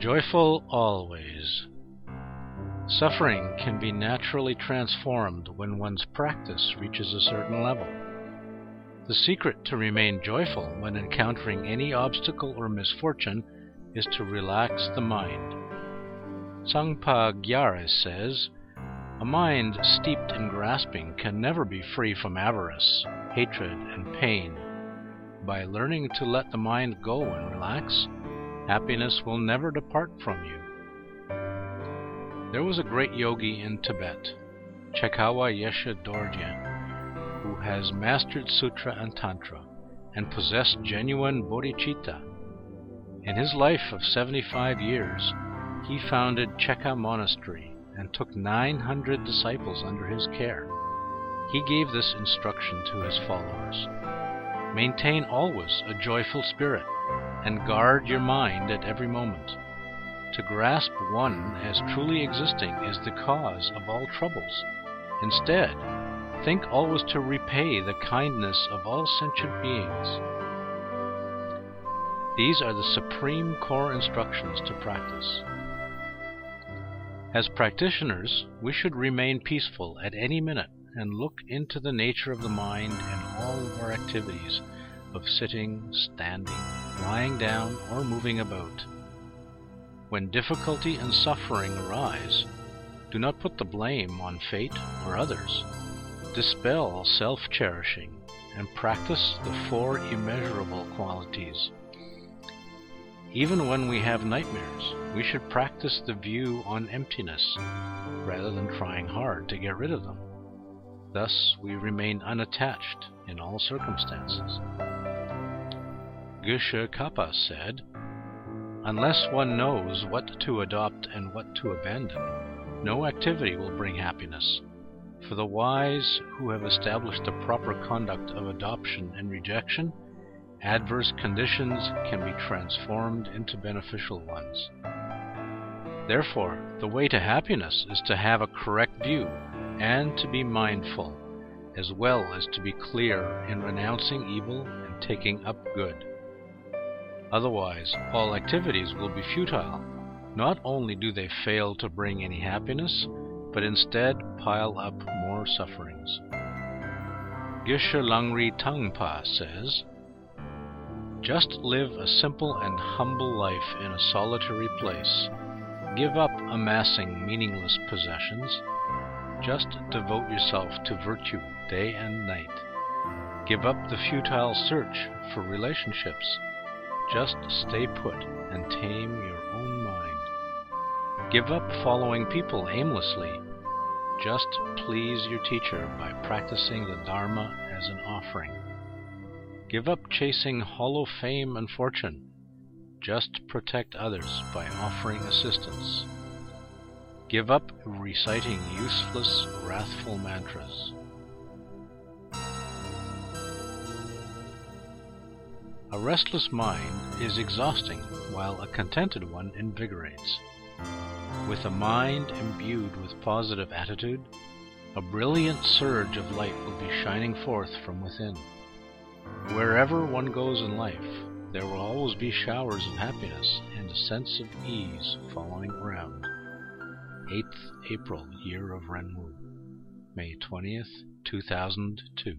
Joyful always. Suffering can be naturally transformed when one's practice reaches a certain level. The secret to remain joyful when encountering any obstacle or misfortune is to relax the mind. Tsangpa Gyare says, A mind steeped in grasping can never be free from avarice, hatred, and pain. By learning to let the mind go and relax, happiness will never depart from you. There was a great yogi in Tibet, Chekawa Yeshe Dorje, who has mastered Sutra and Tantra and possessed genuine bodhicitta. In his life of 75 years, he founded Cheka Monastery and took 900 disciples under his care. He gave this instruction to his followers Maintain always a joyful spirit and guard your mind at every moment. To grasp one as truly existing is the cause of all troubles. Instead, think always to repay the kindness of all sentient beings. These are the supreme core instructions to practice. As practitioners, we should remain peaceful at any minute and look into the nature of the mind and all of our activities of sitting, standing, lying down, or moving about. When difficulty and suffering arise, do not put the blame on fate or others. Dispel self cherishing and practice the four immeasurable qualities. Even when we have nightmares, we should practice the view on emptiness rather than trying hard to get rid of them. Thus, we remain unattached in all circumstances. Geshe Kappa said, Unless one knows what to adopt and what to abandon, no activity will bring happiness. For the wise who have established the proper conduct of adoption and rejection, adverse conditions can be transformed into beneficial ones. Therefore, the way to happiness is to have a correct view and to be mindful, as well as to be clear in renouncing evil and taking up good. Otherwise, all activities will be futile. Not only do they fail to bring any happiness, but instead pile up more sufferings. Geshe Langri Tangpa says, Just live a simple and humble life in a solitary place. Give up amassing meaningless possessions. Just devote yourself to virtue day and night. Give up the futile search for relationships just stay put and tame your own mind. Give up following people aimlessly. Just please your teacher by practicing the Dharma as an offering. Give up chasing hollow fame and fortune. Just protect others by offering assistance. Give up reciting useless, wrathful mantras. A restless mind is exhausting, while a contented one invigorates. With a mind imbued with positive attitude, a brilliant surge of light will be shining forth from within. Wherever one goes in life, there will always be showers of happiness and a sense of ease following around. 8th April, Year of Renwu, May 20th, 2002.